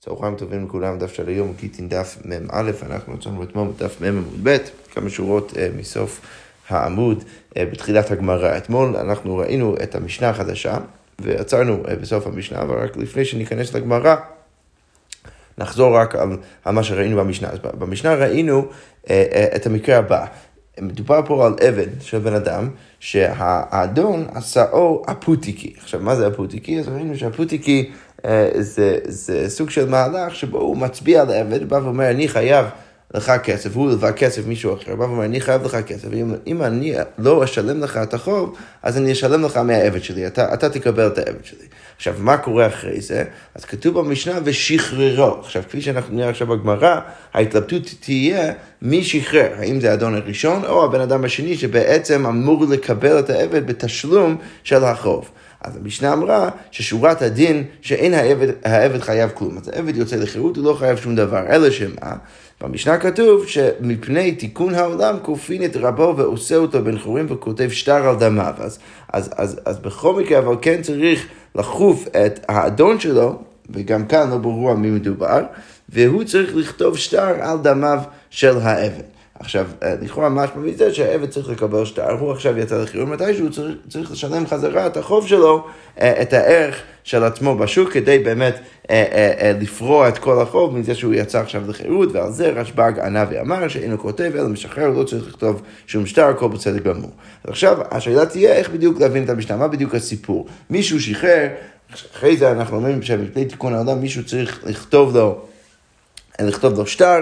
צהריים טובים לכולם, דף של היום, קיטין דף מ"א, אנחנו מצאנו אתמול בדף מ' עמוד ב', כמה שורות uh, מסוף העמוד uh, בתחילת הגמרא. אתמול אנחנו ראינו את המשנה החדשה, ועצרנו uh, בסוף המשנה, אבל רק לפני שניכנס לגמרא, נחזור רק על, על מה שראינו במשנה. אז במשנה ראינו uh, uh, את המקרה הבא. מדובר פה על עבד של בן אדם, שהאדון עשאו אפוטיקי. עכשיו, מה זה אפוטיקי? אז ראינו שאפוטיקי אה, זה, זה סוג של מהלך שבו הוא מצביע על העבד, בא ואומר, אני חייב לך כסף, הוא הלווה כסף מישהו אחר, בא ואומר, אני חייב לך כסף, ואם אם אני לא אשלם לך את החוב, אז אני אשלם לך מהעבד שלי, אתה, אתה תקבל את העבד שלי. עכשיו, מה קורה אחרי זה? אז כתוב במשנה, ושחררו. עכשיו, כפי שאנחנו נראה עכשיו בגמרא, ההתלבטות תהיה מי שחרר, האם זה האדון הראשון או הבן אדם השני שבעצם אמור לקבל את העבד בתשלום של החוב. אז המשנה אמרה ששורת הדין שאין העבד, העבד חייב כלום. אז העבד יוצא לחירות, הוא לא חייב שום דבר, אלא שמה? במשנה כתוב שמפני תיקון העולם כופין את רבו ועושה אותו בן חורים וכותב שטר על דמיו. אז, אז, אז, אז בכל מקרה, אבל כן צריך לחוף את האדון שלו, וגם כאן לא ברור על מי מדובר, והוא צריך לכתוב שטר על דמיו של העבד. עכשיו, אה, לכאורה משמע מזה שהעבד צריך לקבל שטר, הוא עכשיו יצא לחיוב, מתישהו צריך, צריך לשלם חזרה את החוב שלו, אה, את הערך של עצמו בשוק, כדי באמת אה, לפרוע את כל החוב מזה שהוא יצא עכשיו לחירות, ועל זה רשב"ג ענה ואמר שאינו כותב, אלא משחרר, לא צריך לכתוב שום שטר, הכל בסדר גמור. עכשיו, השאלה תהיה איך בדיוק להבין את המשנה, מה בדיוק הסיפור. מישהו שחרר, אחרי זה אנחנו אומרים שמפני תיקון העולם מישהו צריך לכתוב לו, לכתוב לו שטר.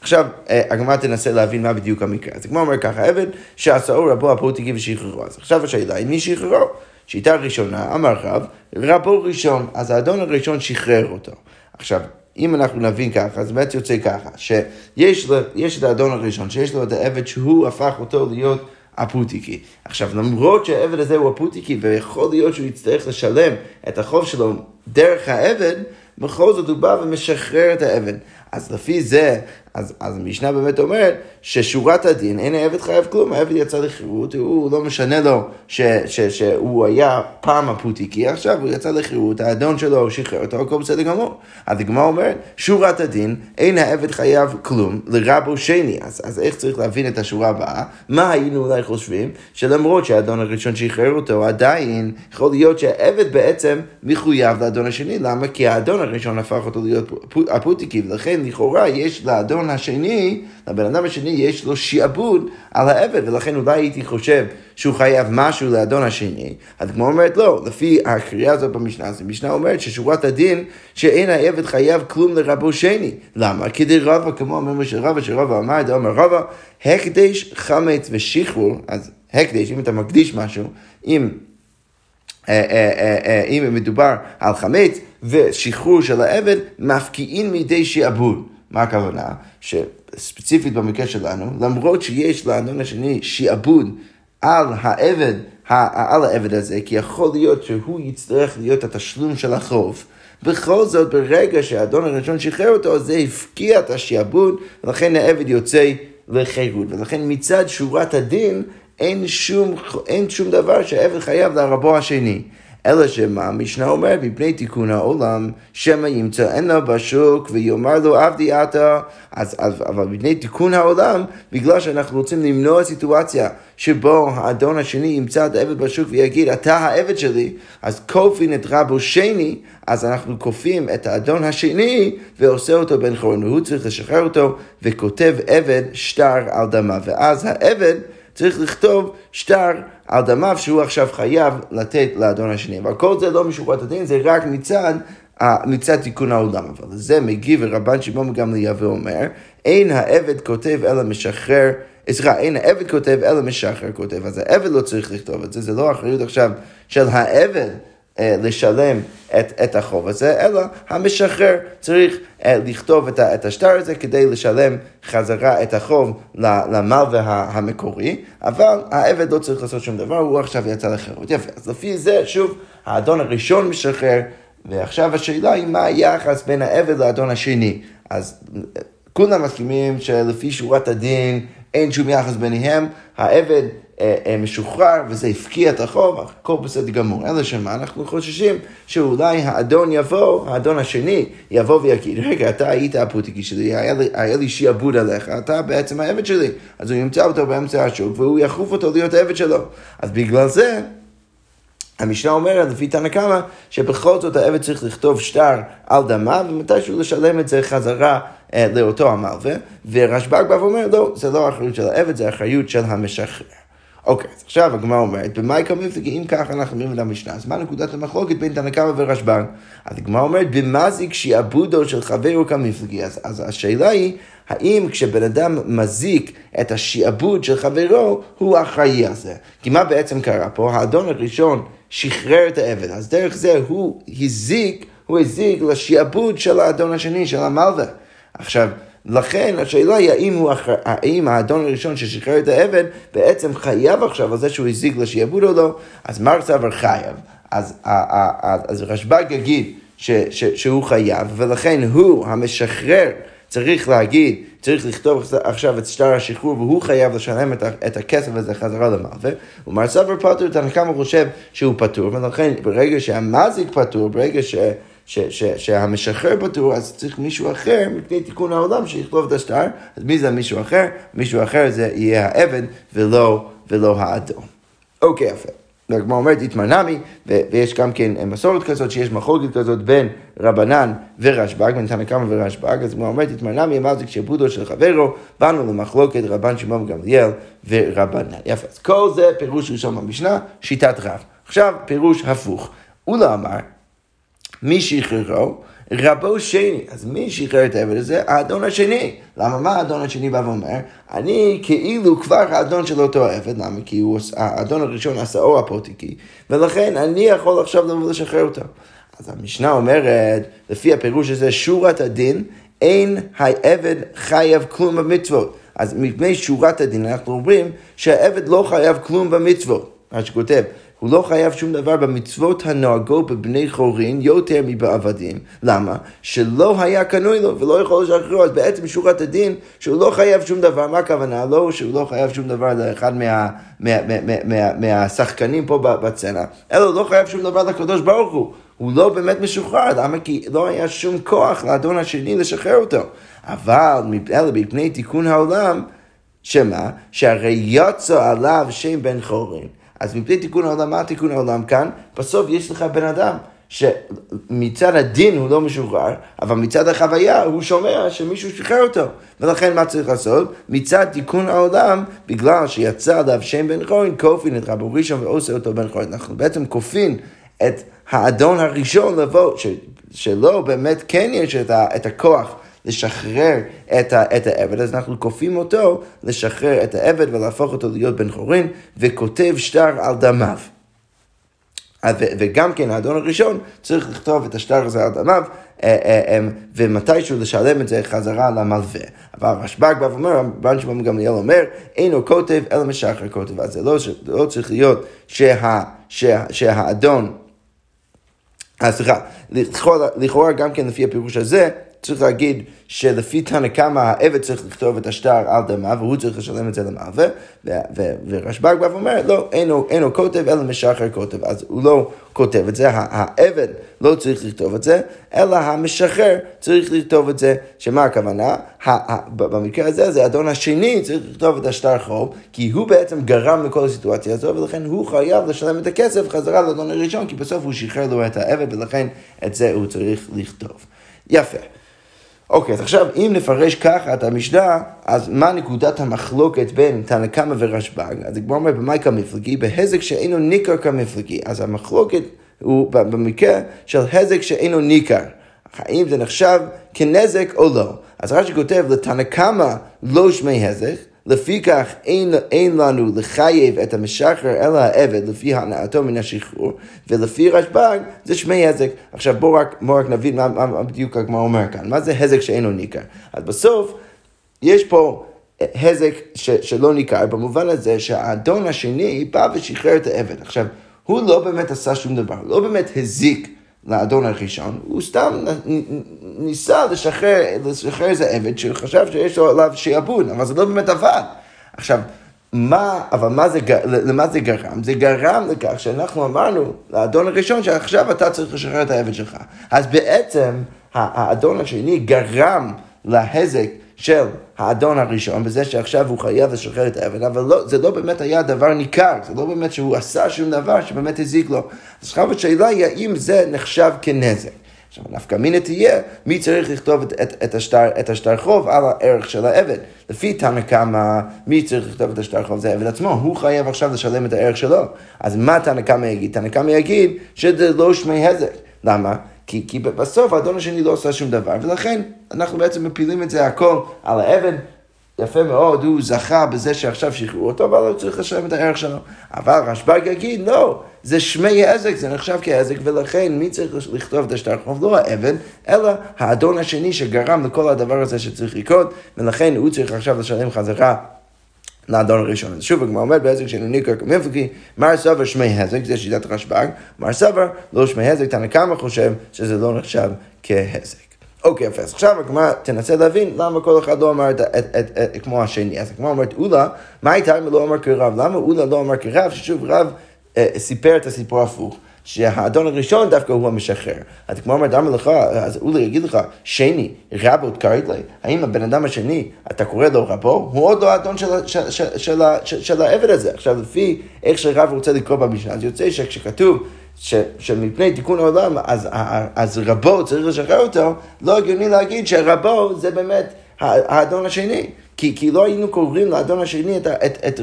עכשיו, אה, הגמרא תנסה להבין מה בדיוק המקרה. אז הגמרא אומר ככה, עבד שעשאו רבו הפוטיקי ושחררו. אז עכשיו השאלה היא מי שחררו? שיטה ראשונה, אמר רב, רבו ראשון, אז האדון הראשון שחרר אותו. עכשיו, אם אנחנו נבין ככה, אז באמת יוצא ככה, שיש לו, את האדון הראשון, שיש לו את העבד שהוא הפך אותו להיות הפוטיקי. עכשיו, למרות שהעבד הזה הוא הפוטיקי, ויכול להיות שהוא יצטרך לשלם את החוב שלו דרך העבד, בכל זאת הוא בא ומשחרר את העבד. אז לפי זה, אז, אז המשנה באמת אומרת ששורת הדין, אין העבד חייב כלום, העבד יצא לחירות, הוא לא משנה לו ש, ש, שהוא היה פעם הפוטיקי, עכשיו הוא יצא לחירות, האדון שלו שחרר אותו, הכל בסדר גמור. אז הגמרא אומרת, שורת הדין, אין העבד חייב כלום לרבו שני. אז, אז איך צריך להבין את השורה הבאה? מה היינו אולי חושבים? שלמרות שהאדון הראשון שחרר אותו, עדיין יכול להיות שהעבד בעצם מחויב לאדון השני. למה? כי האדון הראשון הפך אותו להיות הפוטיקי, ולכן לכאורה יש לאדון השני, לבן אדם השני יש לו שעבוד על העבד, ולכן אולי הייתי חושב שהוא חייב משהו לאדון השני. אז כמו אומרת לא, לפי הקריאה הזאת במשנה, אז המשנה אומרת ששורת הדין שאין העבד חייב כלום לרבו שני. למה? כדי רבא, כמו אומר של רבא, שרבא אמר, אמר רבא, הקדש חמץ ושחרור, אז הקדש, אם אתה מקדיש משהו, אם... אה, אה, אה, אם מדובר על חמץ ושחרור של העבד, מפקיעין מידי שעבוד. מה הכוונה? שספציפית במקרה שלנו, למרות שיש לאדון השני שעבוד על העבד, על העבד הזה, כי יכול להיות שהוא יצטרך להיות התשלום של החוב. בכל זאת, ברגע שהאדון הראשון שחרר אותו, זה הפקיע את השעבוד, ולכן העבד יוצא לחירות. ולכן מצד שורת הדין, אין שום, אין שום דבר שהעבד חייב לרבו השני. אלא שמה המשנה אומרת, מפני תיקון העולם, שמא ימצא עינו בשוק ויאמר לו עבדי אתה, אז, אז, אבל מפני תיקון העולם, בגלל שאנחנו רוצים למנוע סיטואציה שבו האדון השני ימצא את העבד בשוק ויגיד, אתה העבד שלי, אז כופין את רבו שני, אז אנחנו כופים את האדון השני ועושה אותו בן חורן, והוא צריך לשחרר אותו וכותב עבד שטר על דמה, ואז העבד צריך לכתוב שטר על דמיו שהוא עכשיו חייב לתת לאדון השני. אבל כל זה לא משורת הדין, זה רק מצד, מצד תיקון העולם. אבל לזה מגיב רבן שמעון גמליאל ואומר, אין העבד כותב אלא משחרר סליחה, אין העבד כותב אלא משחרר כותב, אז העבד לא צריך לכתוב את זה, זה לא אחריות עכשיו של העבד לשלם את, את החוב הזה, אלא המשחרר צריך אה, לכתוב את, את השטר הזה כדי לשלם חזרה את החוב למלווה המקורי, אבל העבד לא צריך לעשות שום דבר, הוא עכשיו יצא לחירות. יפה, אז לפי זה, שוב, האדון הראשון משחרר, ועכשיו השאלה היא מה היחס בין העבד לאדון השני. אז כולם מסכימים שלפי שורת הדין אין שום יחס ביניהם, העבד אה, אה, משוחרר וזה הפקיע את החוב, הכל בסדר גמור. אלא שמה, אנחנו חוששים שאולי האדון יבוא, האדון השני יבוא ויגיד, רגע, אתה היית הפוטיקי שלי, היה לי, היה לי שיעבוד עליך, אתה בעצם העבד שלי. אז הוא ימצא אותו באמצע השוק והוא יחוף אותו להיות העבד שלו. אז בגלל זה... המשנה אומרת, לפי תנא קמא, שבכל זאת העבד צריך לכתוב שטר על דמה, ומתישהו לשלם את זה חזרה אה, לאותו המלווה, ורשב"ג בא ואומר, לא, זה לא האחריות של העבד, זה האחריות של המשחרר. אוקיי, אז עכשיו הגמרא אומרת, במאי כמפלגי, אם ככה אנחנו אומרים המשנה, אז מה נקודת המחלוקת בין תנא קמא ורשב"ג? אז הגמרא אומרת, במזיק שעבודו של חבר כמפלגי, אז, אז השאלה היא, האם כשבן אדם מזיק את השעבוד של חברו, הוא אחראי על זה? כי מה בעצם קרה פה? האדון הראשון שחרר את העבד, אז דרך זה הוא הזיק, הוא הזיק לשעבוד של האדון השני, של המלווה. עכשיו, לכן השאלה היא האם, הוא, האם האדון הראשון ששחרר את העבד בעצם חייב עכשיו על זה שהוא הזיק לשעבוד או לא, אז מר סבר חייב. אז, אז, אז רשב"ג יגיד ש, ש, שהוא חייב, ולכן הוא המשחרר צריך להגיד, צריך לכתוב עכשיו את שטר השחרור והוא חייב לשלם את, את הכסף הזה חזרה למלווה, ומר סבר פטור, תנא קמא חושב שהוא פטור, ולכן ברגע שהמזיק פטור, ברגע ש... ש, ש, שהמשחרר פטור, אז צריך מישהו אחר, מפני תיקון העולם, שיכתוב את השטר, אז מי זה מישהו אחר? מישהו אחר זה יהיה העבד ולא, ולא האדום. אוקיי, יפה. והגמרא אומרת התמנמי, ויש גם כן מסורת כזאת, שיש מחלוקת כזאת בין רבנן ורשב"ג, בין תנא קמא ורשב"ג, אז הגמרא אומרת התמנמי אמר זה כשבודו של חברו, באנו למחלוקת רבן שמעון גמליאל ורבנן. יפה, אז כל זה פירוש ראשון במשנה, שיטת רב. עכשיו פירוש הפוך. אולה אמר, מי שחררו? רבו שני. אז מי שחרר את העבד הזה? האדון השני. למה מה האדון השני בא ואומר? אני כאילו כבר האדון של אותו עבד, למה? כי הוא, האדון הראשון עשה אור הפוטיקי, ולכן אני יכול עכשיו לבוא לשחרר אותו. אז המשנה אומרת, לפי הפירוש הזה, שורת הדין, אין העבד חייב כלום במצוות. אז מפני שורת הדין אנחנו אומרים שהעבד לא חייב כלום במצוות. מה שכותב, הוא לא חייב שום דבר במצוות הנוהגות בבני חורין יותר מבעבדים. למה? שלא היה קנוי לו ולא יכול לשחררו. אז בעצם שורת הדין שהוא לא חייב שום דבר. מה הכוונה? לא שהוא לא חייב שום דבר לאחד מה, מה, מה, מה, מה, מהשחקנים פה בצנע, אלא לא חייב שום דבר לקדוש ברוך הוא. הוא לא באמת משוחרר, למה? כי לא היה שום כוח לאדון השני לשחרר אותו. אבל אלא מפני תיקון העולם, שמה? שהרי יצא עליו שם בן חורין. אז מפני תיקון העולם, מה תיקון העולם כאן? בסוף יש לך בן אדם שמצד הדין הוא לא משוחרר, אבל מצד החוויה הוא שומע שמישהו שחרר אותו. ולכן מה צריך לעשות? מצד תיקון העולם, בגלל שיצא עליו שם בן חורין, כופין את רבו ראשון ועושה אותו בן חורין. אנחנו בעצם כופין את האדון הראשון לבוא, ש, שלא באמת כן יש את, ה, את הכוח. לשחרר את, ה, את העבד, אז אנחנו כופים אותו לשחרר את העבד ולהפוך אותו להיות בן חורין, וכותב שטר על דמיו. וגם כן האדון הראשון צריך לכתוב את השטר הזה על דמיו, אה, אה, אה, ומתישהו לשלם את זה חזרה למלווה. אבל רשב"ג בא ואומר, רבן שמעון גמליאל אומר, אינו כותב אלא משחרר כותב. אז זה לא, לא צריך להיות שה, שה, שהאדון, סליחה, לכאורה גם כן לפי הפירוש הזה, צריך להגיד שלפי תנא קמא העבד צריך לכתוב את השטר על דמה והוא צריך לשלם את זה למלווה, ורשב"ג בא ואומר, לא, אינו, אינו כותב אלא משחרר כותב, אז הוא לא כותב את זה, העבד לא צריך לכתוב את זה, אלא המשחרר צריך לכתוב את זה, שמה הכוונה? במקרה הזה זה האדון השני צריך לכתוב את השטר חוב, כי הוא בעצם גרם לכל הסיטואציה הזו, ולכן הוא חייב לשלם את הכסף חזרה לאדון הראשון, כי בסוף הוא שחרר לו את העבד, ולכן את זה הוא צריך לכתוב. יפה. אוקיי, אז עכשיו אם נפרש ככה את המשנה, אז מה נקודת המחלוקת בין תנא קמא ורשב"ג? אז הגמרא אומר במאי כמפלגי, בהזק שאינו ניכר כמפלגי. אז המחלוקת הוא במקרה של הזק שאינו ניכר. האם זה נחשב כנזק או לא? אז רש"י כותב לתנא קמא לא שמי הזק, לפיכך אין, אין לנו לחייב את המשחרר אלא העבד לפי הנאתו מן השחרור, ולפי רשב"ג זה שמי הזק. עכשיו בואו רק, בוא רק נבין מה, מה בדיוק הגמרא אומר כאן, מה זה הזק שאינו ניכר. אז בסוף יש פה הזק ש, שלא ניכר במובן הזה שהאדון השני בא ושחרר את העבד. עכשיו, הוא לא באמת עשה שום דבר, לא באמת הזיק. לאדון הראשון, הוא סתם ניסה לשחרר, לשחרר איזה עבד שחשב שיש לו עליו שיעבוד, אבל זה לא באמת עבד. עכשיו, מה, אבל מה זה, למה זה גרם? זה גרם לכך שאנחנו אמרנו לאדון הראשון שעכשיו אתה צריך לשחרר את העבד שלך. אז בעצם האדון השני גרם להזק של האדון הראשון, בזה שעכשיו הוא חייב לשחרר את העבד, אבל לא, זה לא באמת היה דבר ניכר, זה לא באמת שהוא עשה שום דבר שבאמת הזיק לו. אז עכשיו השאלה היא האם זה נחשב כנזק. עכשיו, נפקא מינה תהיה, מי צריך לכתוב את, את, את, השטר, את השטר חוב על הערך של העבד. לפי תנא קמא, מי צריך לכתוב את השטר חוב זה העבד עצמו, הוא חייב עכשיו לשלם את הערך שלו. אז מה תנא קמא יגיד? תנא קמא יגיד שזה לא שמי הזק. למה? כי, כי בסוף האדון השני לא עושה שום דבר, ולכן אנחנו בעצם מפילים את זה הכל על העבד. יפה מאוד, הוא זכה בזה שעכשיו שחררו אותו, אבל הוא צריך לשלם את הערך שלו. אבל רשב"ג יגיד, לא, זה שמי עזק, זה נחשב כעזק, ולכן מי צריך לכתוב את השטר חוב? לא האבן, אלא האדון השני שגרם לכל הדבר הזה שצריך לקרות, ולכן הוא צריך עכשיו לשלם חזרה לאדון הראשון. אז שוב, הגמרא אומרת בעזק שאינו ניכר כמפלגי, מר סבר שמי הזק, זה שיטת רשב"ג, מר סבר לא שמי הזק, תנא קמא חושב שזה לא נחשב כהזק. אוקיי, יפה, אז עכשיו הגמרא תנסה להבין למה כל אחד לא אמר את, את, את, את, כמו השני. אז הגמרא אומרת, אולה, מה הייתה אם לא אמר כרב? למה אולה לא אמר כרב? ששוב, רב אה, סיפר את הסיפור הפוך. שהאדון הראשון דווקא הוא המשחרר. אז כמו אמרת, אמר לך, אז אולי יגיד לך, שני, רבות קראת לי, האם הבן אדם השני, אתה קורא לו רבו? הוא עוד לא האדון של העבד הזה. עכשיו, לפי איך שרב רוצה לקרוא במשנה, אז יוצא שכשכתוב ש, שמפני תיקון העולם, אז, אז רבו צריך לשחרר אותו, לא הגיוני להגיד שרבו זה באמת האדון השני. כי, כי לא היינו קוראים לאדון השני את, את, את,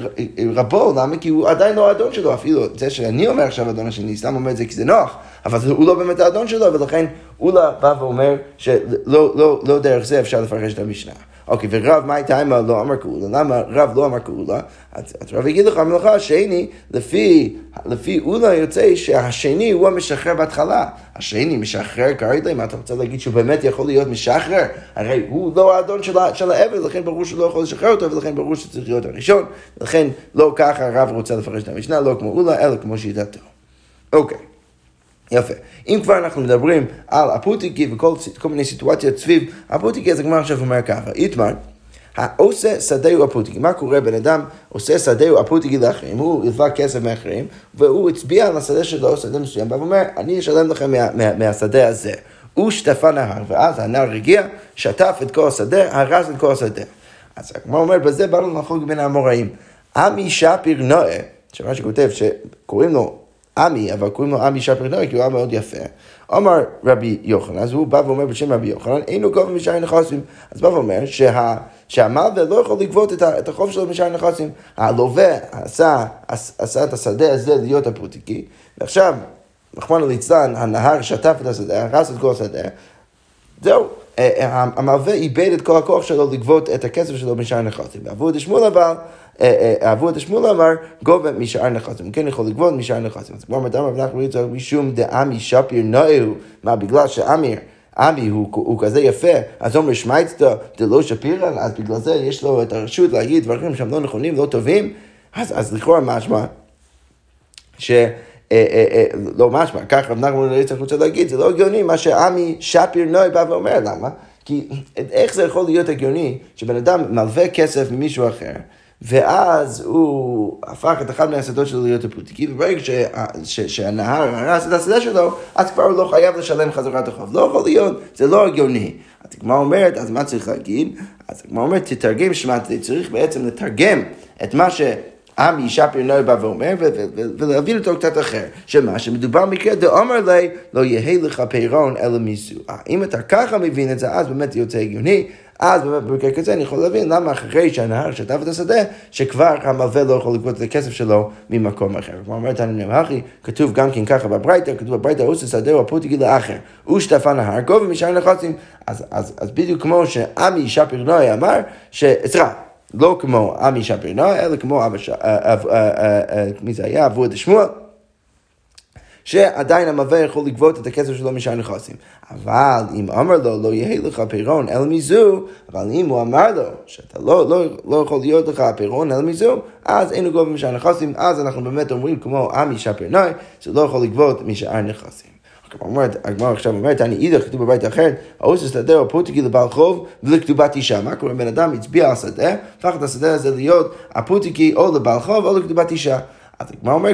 רבו, למה? כי הוא עדיין לא האדון שלו, אפילו זה שאני אומר עכשיו אדון השני, סתם אומר את זה כי זה נוח, אבל הוא לא באמת האדון שלו, ולכן לא בא ואומר שלא לא, לא, לא דרך זה אפשר לפרש את המשנה. אוקיי, ורב, מה הייתה אם לא אמר קאולה? למה רב לא אמר קאולה? אז רב יגיד לך, המלאכה השני, לפי, לפי אולה יוצא שהשני הוא המשחרר בהתחלה. השני משחרר כרגע, מה אתה רוצה להגיד שהוא באמת יכול להיות משחרר? הרי הוא לא האדון של, של העבד, לכן ברור שהוא לא יכול לשחרר אותו, ולכן ברור שצריך להיות הראשון. לכן לא ככה הרב רוצה לפרש את המשנה, לא כמו אולה, אלא כמו שיטתו. אוקיי. יפה. אם כבר אנחנו מדברים על הפוטיקי וכל מיני סיטואציות סביב הפוטיקי, אז הגמר עכשיו אומר ככה, איתמר, העושה שדהו הפוטיקי, מה קורה? בן אדם עושה שדהו הפוטיקי לאחרים, הוא הלווה כסף מאחרים, והוא הצביע על השדה שלו, שדה מסוים, ואומר, אני אשלם לכם מה, מה, מהשדה הזה. הוא שטפה נהר, ואז הנהר הגיע, שטף את כל השדה, הרס את כל השדה. אז הגמר אומר, בזה באנו לחוג בין האמוראים. עמי שפיר נועה, שמה שכותב, שקוראים לו עמי, אבל קוראים לו עמי שפרנוי, כי הוא היה מאוד יפה. אמר רבי יוחנן, אז הוא בא ואומר בשם רבי יוחנן, אינו גובה משאר נכסים. אז בא ואומר שה, שהמלווה לא יכול לגבות את, את החוב שלו משאר נכסים. הלווה עשה, עשה את השדה הזה להיות הפוטיקי, ועכשיו, רחמנא ליצלן, הנהר שטף את השדה, הרס את כל השדה, זהו, המלווה איבד את כל הכוח שלו לגבות את הכסף שלו משאר נכסים. את שמואל אבל, עבור את השמואל אמר, גובה משאר נכסים. כן יכול לגבות משאר נכסים. אז כמו אמרת, אמר אנחנו רואים משום דעמי שפיר נאו, מה בגלל שאמיר עמי הוא, הוא כזה יפה, אז אומר שמייצתא דלא שפירן, אז בגלל זה יש לו את הרשות להגיד דברים שהם לא נכונים, לא טובים, אז, אז לכאורה משמע ש... אה, אה, אה, לא משמע, ככה רב נחמן ליצחק רוצה להגיד, זה לא הגיוני מה שעמי שפיר נוי בא ואומר, למה? כי איך זה יכול להיות הגיוני שבן אדם מלווה כסף ממישהו אחר, ואז הוא הפך את אחד מהשדות שלו להיות הפוטיקי, וברגע שהנהר הרס את השדה שלו, אז כבר הוא לא חייב לשלם חזרה את החוב. לא יכול להיות, זה לא הגיוני. אז הגמרא אומרת, אז מה צריך להגיד? אז הגמרא אומרת, תתרגם שמעתי, צריך בעצם לתרגם את מה ש... עמי שפיר נוי בא ואומר, ולהבין אותו קצת אחר, שמה שמדובר במקרה דאמר לי, לא יהא לך פירון אלא מיסו. אם אתה ככה מבין את זה, אז באמת יוצא הגיוני. אז באמת במקרה כזה אני יכול להבין למה אחרי שהנהר שטף את השדה, שכבר המלווה לא יכול לגבות את הכסף שלו ממקום אחר. כמו אומרת אני אחי, כתוב גם כן ככה בברייתא, כתוב בברייתא, עושה שדה ופוטי גילה אחר. הוא שטפה נהר, גובה משאר נכסים. אז, אז, אז בדיוק כמו שעמי שפיר נוי אמר, סליחה, לא כמו עמי שפרנא, אלא כמו אבא, מי זה היה? אבו דשמואל. שעדיין המלווה יכול לגבות את הכסף שלו משאר נכסים. אבל אם אמר לו, לא יהיה לך פירון אלא מזו, אבל אם הוא אמר לו שאתה לא, לא, לא יכול להיות לך פירון אלא מזו, אז אין לו גובה משאר נכסים, אז אנחנו באמת אומרים כמו עמי שפרנאי, שלא יכול לגבות משאר נכסים. הגמרא עכשיו אומרת, אני אידך, כתוב בבית אחר, העושה שדה או פוטיקי לבעל חוב ולכתובת אישה. מה קורה? בן אדם הצביע על שדה, הפך את השדה הזה להיות הפוטיקי או לבעל חוב או לכתובת אישה. אז הגמרא אומר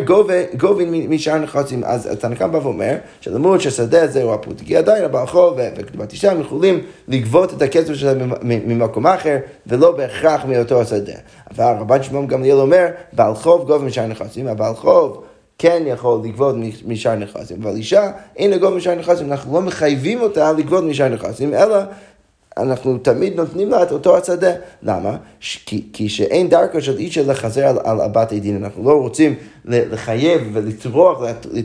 גובין משאר נכסים, אז התנקם בא ואומר שלמרות שהשדה הזה הוא הפוטיקי, עדיין הבעל חוב וכתובת אישה יכולים לגבות את הכסף שלהם ממקום אחר ולא בהכרח מאותו השדה. אבל רבן שמעון גמליאל אומר בעל חוב גובין משאר נכסים, הבעל חוב כן יכול לגבות משאר נכסים, אבל אישה אין לגבות משאר נכסים, אנחנו לא מחייבים אותה לגבות משאר נכסים, אלא אנחנו תמיד נותנים לה את אותו השדה. למה? כי, כי שאין דרכו של אישה לחזר על, על הבת הדין. אנחנו לא רוצים לחייב ולטרוח,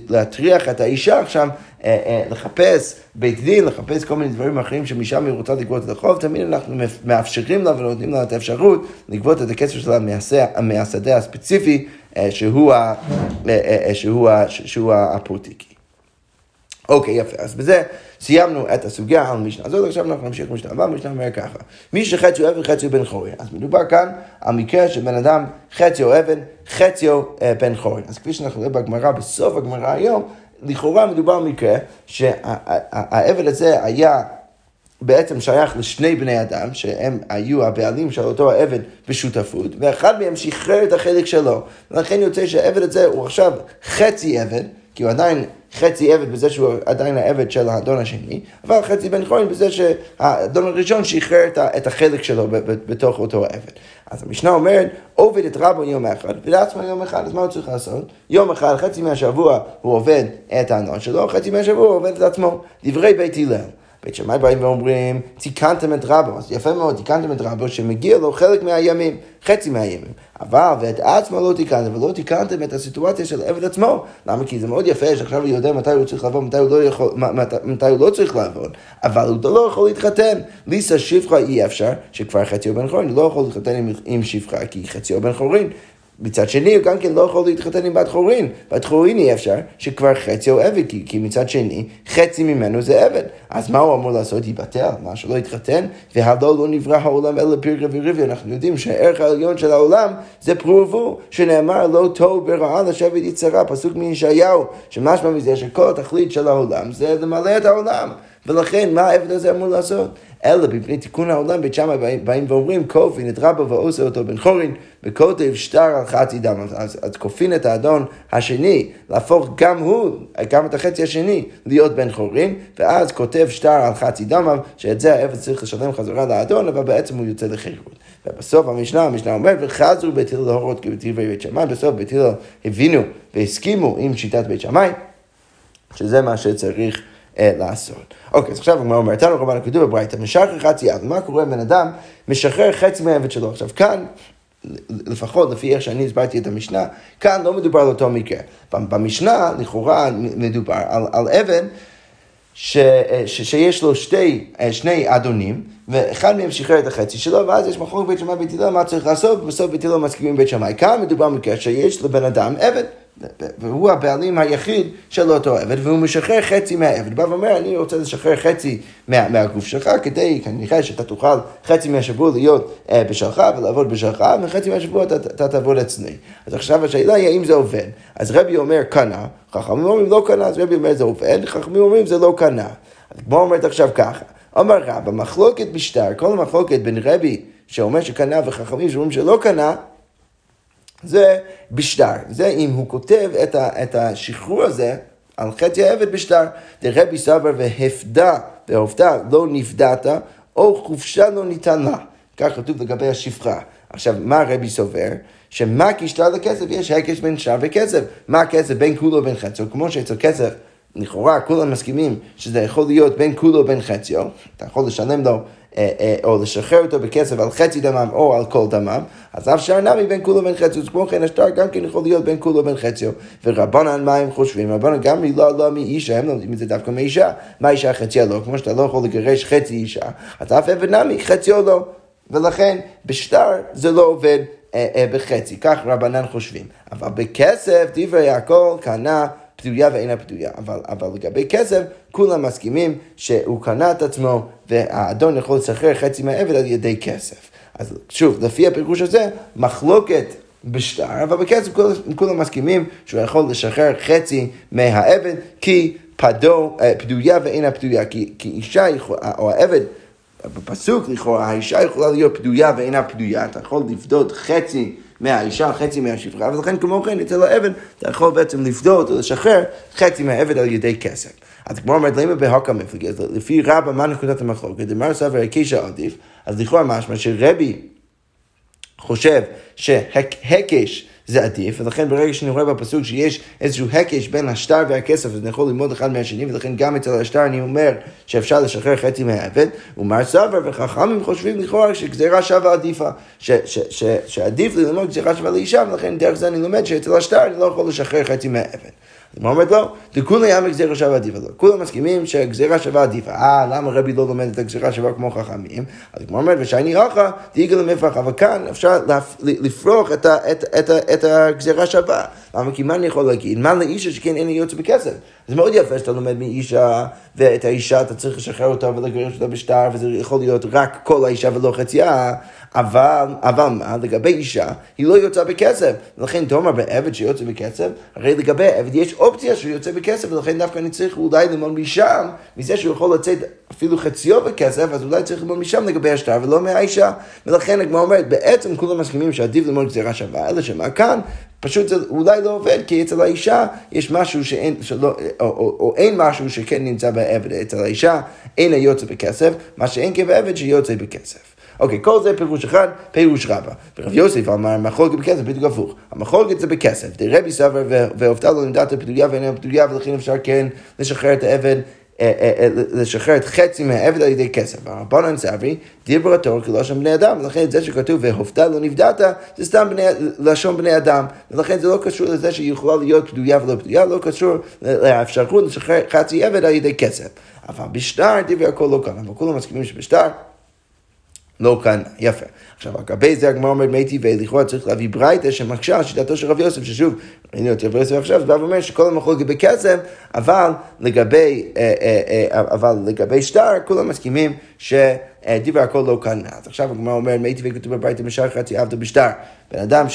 להטריח את האישה עכשיו אה, אה, לחפש בית דין, לחפש כל מיני דברים אחרים שמשם היא רוצה לגבות את החוב, תמיד אנחנו מאפשרים לה ונותנים לה את האפשרות לגבות את הכסף שלה מהשדה הספציפי שהוא, שהוא, שהוא הפרוטיקי. אוקיי, יפה. אז בזה סיימנו את הסוגיה על המשנה הזאת, עכשיו אנחנו נמשיך במשנה הבאה, המשנה אומר ככה. מי שחציו אבן חציו בן חורין. אז מדובר כאן על מקרה שבן אדם חציו אבן, חציו אה, בן חורין. אז כפי שאנחנו רואים בגמרא, בסוף הגמרא היום, לכאורה מדובר על מקרה שהעבד הזה היה בעצם שייך לשני בני אדם, שהם היו הבעלים של אותו העבד בשותפות, ואחד מהם שחרר את החלק שלו. ולכן יוצא שהעבד הזה הוא עכשיו חצי עבד, כי הוא עדיין חצי עבד בזה שהוא עדיין העבד של האדון השני, אבל חצי בן חורין בזה שהאדון הראשון שחרר את החלק שלו בתוך אותו עבד. אז המשנה אומרת, עובד את רבו יום אחד, ולעצמו יום אחד, אז מה הוא צריך לעשות? יום אחד, חצי מהשבוע הוא עובד את האדון שלו, חצי מהשבוע הוא עובד את עצמו. דברי בית הלל. בית שמאי באים ואומרים, תיקנתם את רבו, אז יפה מאוד, תיקנתם את רבו שמגיע לו חלק מהימים, חצי מהימים. אבל ואת עצמו לא תיקנתם, ולא תיקנתם את הסיטואציה של עבד עצמו. למה? כי זה מאוד יפה שעכשיו הוא יודע מתי הוא צריך לעבוד, מתי הוא לא, יכול, מתי הוא לא צריך לעבוד, אבל הוא לא יכול להתחתן. ליסה שפחה אי אפשר, שכבר חציו בן חורין, הוא לא יכול להתחתן עם, עם שפחה, כי חציו בן חורין. מצד שני הוא גם כן לא יכול להתחתן עם בת חורין. בת חורין אי אפשר, שכבר חצי הוא עבד, כי, כי מצד שני חצי ממנו זה עבד. אז מה הוא אמור לעשות? ייבטל, מה שלא יתחתן, והלא לא נברא העולם אלא פרקה וריבי. אנחנו יודעים שהערך העליון של העולם זה פרו שנאמר לא טוב ברעה לשבת יצרה, פסוק מישעיהו, שמשמע מזה שכל התכלית של העולם זה למלא את העולם. ולכן, מה העבד הזה אמור לעשות? אלא בפני תיקון העולם, בית שמאי באים ואומרים, כופין את רבא ועושה אותו בן חורין, וכותב שטר על חצי דם. אז, אז כופין את האדון השני, להפוך גם הוא, גם את החצי השני, להיות בן חורין, ואז כותב שטר על חצי דמיו, שאת זה העבד צריך לשלם חזרה לאדון, אבל בעצם הוא יוצא לחירות. ובסוף המשנה, המשנה אומרת, וחזרו בית הלל להורות כבדברי בית שמאי, בסוף בית הלל הבינו והסכימו עם שיטת בית שמאי, שזה מה שצריך. אה, לעשות. אוקיי, אז עכשיו הגמרא אומרת, תנו רבנו כתוב בברייתא, משחרר חצי יד, מה קורה בן אדם משחרר חצי מהעבד שלו? עכשיו כאן, לפחות לפי איך שאני הסברתי את המשנה, כאן לא מדובר על אותו מקרה. במשנה, לכאורה, מדובר על, על אבן ש, ש, שיש לו שתי, אה, שני אדונים, ואחד מהם שחרר את החצי שלו, ואז יש מחלוקת בית שמאי ובית הלל מה צריך לעשות, ובסוף בית הלל מסכימים בית שמאי. כאן מדובר במקרה שיש לבן אדם עבד. והוא הבעלים היחיד של אותו עבד, והוא משחרר חצי מהעבד. בא ואומר, אני רוצה לשחרר חצי מה, מהגוף שלך, כדי כנראה שאתה תוכל חצי מהשבוע להיות uh, בשלך ולעבוד בשלך, וחצי מהשבוע אתה, אתה תעבוד אצלי. אז עכשיו השאלה היא האם זה עובד. אז רבי אומר קנה, חכמים אומרים לא קנה, אז רבי אומר זה עובד, חכמים אומרים זה לא קנה. אז כמו אומרת עכשיו ככה, אמר רבא, מחלוקת בשטר, כל המחלוקת בין רבי שאומר שקנה וחכמים שאומרים שלא קנה, זה בשטר. זה אם הוא כותב את, ה, את השחרור הזה על חצי העבד בשטר. דרבי סבר והפדה, והעובדה לא נפדעת, או חופשה לא ניתן לה. כך כתוב לגבי השפחה. עכשיו, מה רבי סובר? שמה כשטר לכסף? יש הקש בין שטר וכסף. מה הכסף בין כולו ובין חציו? כמו שאצל כסף, לכאורה כולם מסכימים שזה יכול להיות בין כולו ובין חציו. אתה יכול לשלם לו או לשחרר אותו בכסף על חצי דמם או על כל דמם, אז אף שער נמי בין כולו בין חציו, אז כמו כן השטר גם כן יכול להיות בין כולו בין חציו. ורבנן מה הם חושבים? רבנן גם לא לא מאישה, הם לומדים את זה דווקא מאישה. מה אישה חציה לא? כמו שאתה לא יכול לגרש חצי אישה, אז אף עבד נמי חציו לא. ולכן בשטר זה לא עובד אה, אה, בחצי, כך רבנן חושבים. אבל בכסף דברי הכל קנה פדויה ואינה פדויה. אבל, אבל לגבי כסף, כולם מסכימים שהוא קנה את עצמו, והאדון יכול לשחרר חצי מהעבד על ידי כסף. אז שוב, לפי הפירוש הזה, מחלוקת בשטר, אבל בכסף כולם, כולם מסכימים שהוא יכול לשחרר חצי מהעבד, כי פדו, פדויה ואינה פדויה, כי, כי אישה או העבד בפסוק לכאורה האישה יכולה להיות פדויה ואינה פדויה, אתה יכול לפדות חצי מהאישה, חצי מהשפחה, ולכן כמו כן אצל העבד אתה יכול בעצם לפדות או לשחרר חצי מהעבד על ידי כסף. אז כמו אומרת, למה בהוקה מפלגה? לפי רבא, מה נקודת המחלוקת? דמר סבר הקישה עדיף, אז לכאורה משמע שרבי חושב שהקש זה עדיף, ולכן ברגע שאני רואה בפסוק שיש איזשהו הקש בין השטר והכסף, אז אני יכול ללמוד אחד מהשני, ולכן גם אצל השטר אני אומר שאפשר לשחרר חצי מהעבד, ומר סבר וחכמים חושבים לכאורה שגזירה שווה עדיפה, שעדיף לי ללמוד גזירה שווה לאישה, ולכן דרך זה אני לומד שאצל השטר אני לא יכול לשחרר חצי מהעבד. הגמרא אומרת לא, דכולי ימי גזירה שווה עדיפה לא. כולם מסכימים שהגזירה שווה עדיפה. אה, למה רבי לא לומד את הגזירה שווה כמו חכמים? אז הגמרא אומרת, ושאני אחא, תיגל למפרח, אבל כאן אפשר לפרוח את הגזירה שווה. למה? כי מה אני יכול להגיד? מה לאישה שכן אין לי יוצא בכסף? זה מאוד יפה שאתה לומד מאישה, ואת האישה אתה צריך לשחרר אותה ולגרש אותה בשטר, וזה יכול להיות רק כל האישה ולא חצייה, אבל, אבל מה, לגבי אישה, היא לא יוצאה בכסף. ולכן תאמר בעבד שיוצא בכסף, הרי לגבי עבד יש אופציה שהוא יוצא בכסף, ולכן דווקא אני צריך אולי ללמוד משם, מזה שהוא יכול לצאת אפילו חציו בכסף, אז אולי צריך ללמוד משם לגבי השטר ולא מהאישה. ולכן הגמרא אומרת, בעצם כולם מסכימים שעדיף ללמוד גזירה שווה, אלא שמה כאן, פשוט זה אולי לא עובד, כי אצל האישה יש משהו שאין, שלא, או, או, או אין משהו שכן נמצא בעבד, אצל האישה אין היוצא בכסף, מה שאין כבעבד שיוצא בכסף. אוקיי, כל זה פירוש אחד, פירוש רבה. ורב יוסף אמר, מחלוקת בכסף בדיוק הפוך. המחלוקת זה בכסף. דרבי סבר והופתע לו עמדת הפדויה ואין הפדויה, ולכן אפשר כן לשחרר את העבד אה, אה, אה, לשחרר את חצי מהעבד על ידי כסף. הרבנן סברי, דיבר התור כלשון בני אדם, ולכן זה שכתוב והופתע לא נפדעת, זה סתם בני, לשון בני אדם, ולכן זה לא קשור לזה שהיא יכולה להיות פדויה ולא פדויה, לא קשור לאפשרות לשחרר חצי עבד על ידי כסף. אבל בשטר דיבר הכל לא כאן, אבל כולם מסכימים שבשטר לא כאן, יפה. עכשיו, לגבי זה הגמרא אומרת מי טבעי, לכאורה צריך להביא ברייתא שמקשה על שיטתו של רב יוסף, ששוב, ראינו את רב יוסף עכשיו, בא ואומר שכל המחלוקת בכסף, אבל לגבי, אה, אה, אה, אבל לגבי שטר, כולם מסכימים שדברי הכל לא כאן. אז עכשיו הגמרא אומרת מי טבעי כתוב בברייתא משאר חצי עבדו בשטר. בן אדם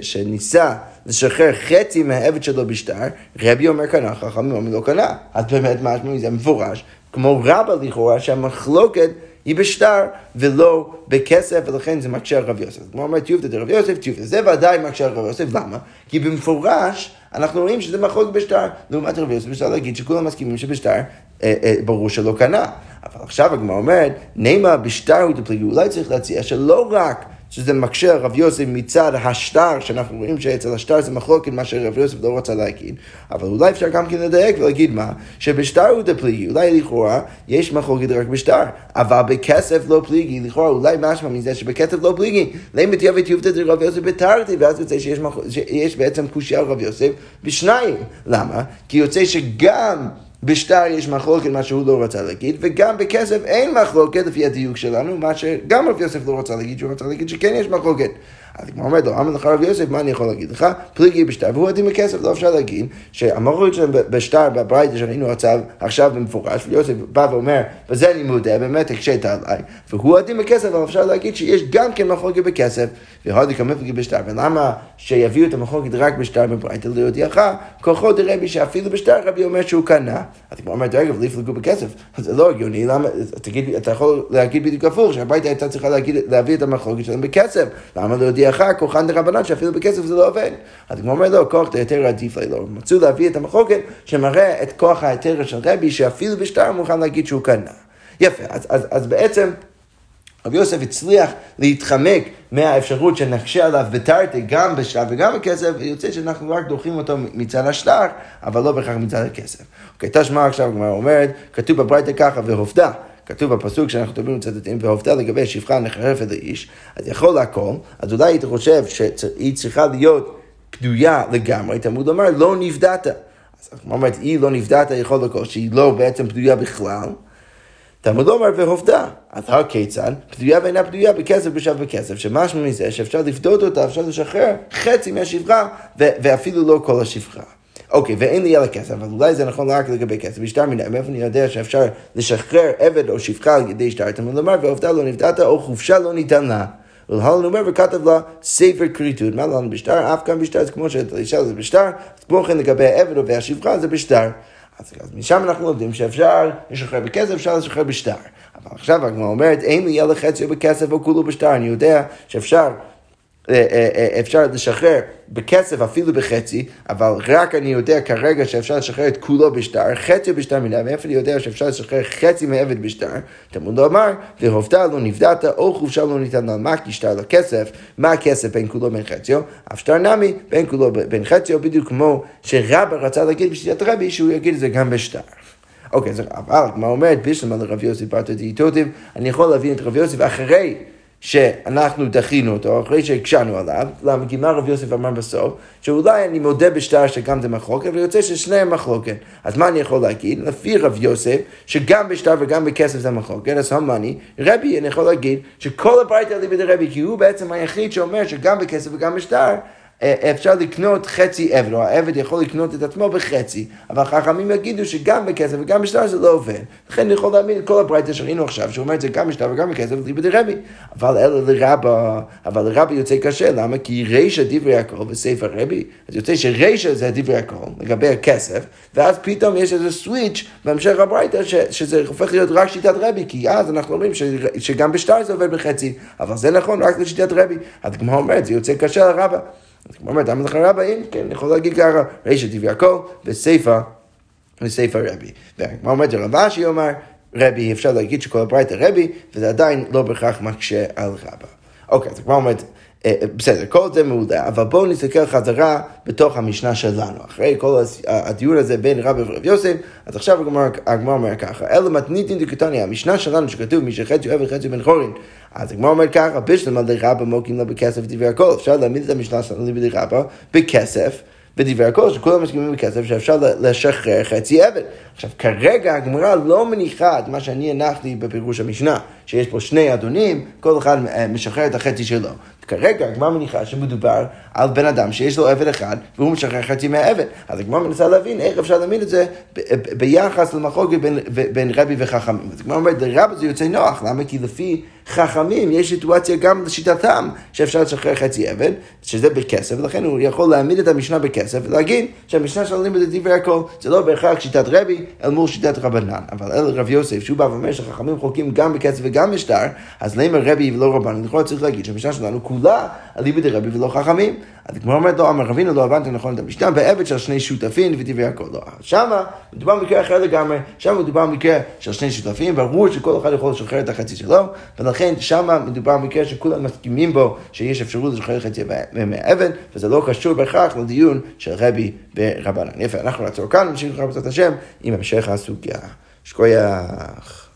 שניסה לשחרר חצי מהעבד שלו בשטר, רבי אומר קנה, חכמים אומרים לא קנה. אז באמת משמע מזה מפורש, כמו רבא לכאורה, שהמחלוקת היא בשטר ולא בכסף, ולכן זה מקשה על רב יוסף. כמו אומר טיובטא דרב יוסף, טיובטא. זה ודאי מקשה על רב יוסף, למה? כי במפורש אנחנו רואים שזה מחלוק בשטר. לעומת רב יוסף אפשר להגיד שכולם מסכימים שבשטר אה, אה, ברור שלא קנה. אבל עכשיו הגמרא אומרת, נעימה בשטר הוא דפליגי, אולי צריך להציע שלא רק שזה מקשה רב יוסף מצד השטר, שאנחנו רואים שאצל השטר זה מחלוקת מה שרב יוסף לא רצה להגיד, אבל אולי אפשר גם כן לדייק ולהגיד מה, שבשטר הוא דפליגי, אולי לכאורה יש מחלוקת רק בשטר, אבל בכסף לא פליגי, לכאורה אולי משמע מזה שבכסף לא פליגי, למה תהיה ותיובתא דרב יוסף בתרתי, ואז יוצא שיש, מח... שיש בעצם קושייה על רב יוסף בשניים, למה? כי יוצא שגם בשטר יש מחלוקת, מה שהוא לא רצה להגיד, וגם בכסף אין מחלוקת לפי הדיוק שלנו, מה שגם רב יוסף לא רצה להגיד, שהוא רצה להגיד שכן יש מחלוקת. אז כמו אומרת לו, אמר לך רב יוסף, מה אני יכול להגיד לך? פליגי בשטר, והוא עדים בכסף, לא אפשר להגיד שהמחלוקת שלהם בשטר, בברייתא שראינו עכשיו, עכשיו במפורש, ויוסף בא ואומר, וזה אני מודה, באמת הקשית עליי, והוא עדים בכסף, אבל אפשר להגיד שיש גם כן מחלוקת בכסף, והודי כמפלגי בשטר, ולמה שיביאו את המחלוקת רק בשטר בברייתא להודיעך, כוחו דרבי שאפילו בשטר רבי אומר שהוא קנה. אז כמו אומרת, רגע, ולפלגו בכסף, זה לא הגיוני, למה, אתה יכול להגיד בדיוק הפוך, שהברייתא הייתה צריכה להביא את המחלוקת שלהם בכסף, למה להודיע אחר כוחן דרבנן שאפילו בכסף זה לא עובד. אז כמו אומר לו, לא, כוח היתר עדיף לי לא. מצאו להביא את המחלוקת שמראה את כוח ההיתר של רבי שאפילו בשטר מוכן להגיד שהוא קנה. יפה, אז, אז, אז בעצם רבי יוסף הצליח להתחמק מהאפשרות שנקשה עליו בתרתי גם בשטר וגם בכסף, ויוצא שאנחנו רק דוחים אותו מצד השטר, אבל לא בהכרח מצד הכסף. אוקיי, תשמע עכשיו הגמרא אומרת, כתוב בברייתא ככה, והופתע. כתוב בפסוק שאנחנו מדברים מצטטים, והופתע לגבי שפחה נחרפת לאיש, אז יכול הכל, אז אולי היית חושב שהיא צריכה להיות פדויה לגמרי, תלמוד לומר, לא נפדעת. אז כמו אומרת, היא לא נפדעת יכול לכל, שהיא לא בעצם פדויה בכלל. תלמוד לומר והופתע. אז הכיצד? פדויה ואינה פדויה בכסף בשב בכסף, שמשמע מזה שאפשר לפדות אותה, אפשר לשחרר חצי מהשפחה, ואפילו לא כל השפחה. אוקיי, ואין לי אלא כסף, אבל אולי זה נכון רק לגבי כסף. בשטר מן מאיפה אני יודע שאפשר לשחרר עבד או שפחה על ידי שטר? אתה לומר, ועובדה לא נפדעת, או חופשה לא ניתן לה. ולהלן אומר וכתב לה ספר כריתות. מה לנו בשטר? אף כאן בשטר זה כמו שאתה אישה זה בשטר, כמו כן לגבי העבד והשפחה זה בשטר. אז, אז משם אנחנו לומדים שאפשר לשחרר בכסף, אפשר לשחרר בשטר. אבל עכשיו הגמרא אומרת, אין לי ילד חצי בכסף או כולו בשטר, אני יודע שאפשר אפשר לשחרר בכסף אפילו בחצי, אבל רק אני יודע כרגע שאפשר לשחרר את כולו בשטר, חצי בשטר מידה, מאיפה אני יודע שאפשר לשחרר חצי מעבד בשטר? תלמוד לא אמר, והופתע לא נפדעת, או חופשה לא ניתן לה, מה כי שטר לכסף, מה הכסף בין כולו בין חציו? אף שטר נמי בין כולו בין חציו, בדיוק כמו שרבא רצה להגיד בשיטת רבי, שהוא יגיד את זה גם בשטר. אוקיי, אז אבל מה אומרת, בשלמה לרב יוסי פרטו דיאטוטיב, אני יכול להבין את רב יוסי אחרי שאנחנו דחינו אותו, אחרי שהקשנו עליו, למה? כי מה רב יוסף אמר בסוף? שאולי אני מודה בשטר שגם זה מחלוקת, אבל יוצא ששניהם מחלוקת. אז מה אני יכול להגיד? לפי רב יוסף, שגם בשטר וגם בכסף זה מחלוקת, אז המאני, רבי, אני יכול להגיד שכל הברייתא אליבא דרבי, כי הוא בעצם היחיד שאומר שגם בכסף וגם בשטר, אפשר לקנות חצי עבד, או העבד יכול לקנות את עצמו בחצי, אבל חכמים יגידו שגם בכסף וגם בשטר זה לא עובד. לכן אני יכול להאמין את כל הברייתא שראינו עכשיו, שהוא אומר את זה גם בשטר וגם בכסף, ליבא דרבי. אבל אלא לרבה, אבל לרבי יוצא קשה, למה? כי רישא דברי הכל בספר רבי, אז יוצא שרישא זה דברי הכל, לגבי הכסף, ואז פתאום יש איזה סוויץ' בהמשך הברייתא, שזה הופך להיות רק שיטת רבי, כי אז אנחנו אומרים שגם בשטר זה עובד בחצי, אבל זה נכון רק לשיטת רבי. אז כמו אומרת, זה יוצא קשה לרבה. אז כמו אומרת, למה לך רבא? אם כן, אני יכול להגיד ככה, טבעי הכל, בסיפא, בסיפא רבי. וכמו אומרת רבא שהיא אומר, רבי, אפשר להגיד שכל הברייתא רבי, וזה עדיין לא בהכרח מקשה על רבא. אוקיי, אז כמו אומרת, בסדר, כל זה מעולה, אבל בואו נסתכל חזרה בתוך המשנה שלנו. אחרי כל הדיון הזה בין רבי ורב יוסף, אז עכשיו הגמרא אומר ככה, אלא מתניתין דקטניה, המשנה שלנו שכתוב מי שחצי אוהב וחצי בן חורין. אז הגמרא אומר ככה, בשלמה דרבא מוקים לה בכסף ודברי הכל. אפשר להעמיד את המשנה שלנו לדרבא בכסף. בדברי הכל, שכולם מסכימים בכסף שאפשר לשחרר חצי עבד. עכשיו, כרגע הגמרא לא מניחה את מה שאני הנחתי בפירוש המשנה, שיש פה שני אדונים, כל אחד אה, משחרר את החצי שלו. כרגע הגמרא מניחה שמדובר על בן אדם שיש לו עבד אחד והוא משחרר חצי מהעבד. אז הגמרא מנסה להבין איך אפשר להבין את זה ביחס למחלוקת בין, בין רבי וחכמים. אז הגמרא אומרת, לרבי זה יוצא נוח, למה? כי לפי חכמים יש סיטואציה גם לשיטתם שאפשר לשחרר חצי עבד, שזה בכסף, ולכן הוא יכול להעמיד את המשנה בכסף ולהגיד שהמשנה של הלימוד דברי הכל זה לא בהכרח שיטת רבי אל מול שיטת רבנן. אבל אל רב יוסף, שהוא בא ואומר שחכמים חולקים גם בכסף וגם בשטר, אז למה רבי ולא רבנן? לכאורה צריך להגיד שהמשנה שלנו אליבא דרבי ולא חכמים. אז כמו אומרת לו, אמר רבינו לא הבנתם נכון את המשנה, בעבד של שני שותפים ודברי הכל. לא. שמה מדובר במקרה אחר לגמרי, שמה מדובר במקרה של שני שותפים, ברור שכל אחד יכול לשחרר את החצי שלו, ולכן שמה מדובר במקרה שכולם מסכימים בו שיש אפשרות לשחרר חצי מהעבד, וזה לא קשור בהכרח לדיון של רבי ורבנן. יפה, אנחנו נעצור כאן, נמשיך לך בעזרת השם עם המשך הסוגיה. שכוייח.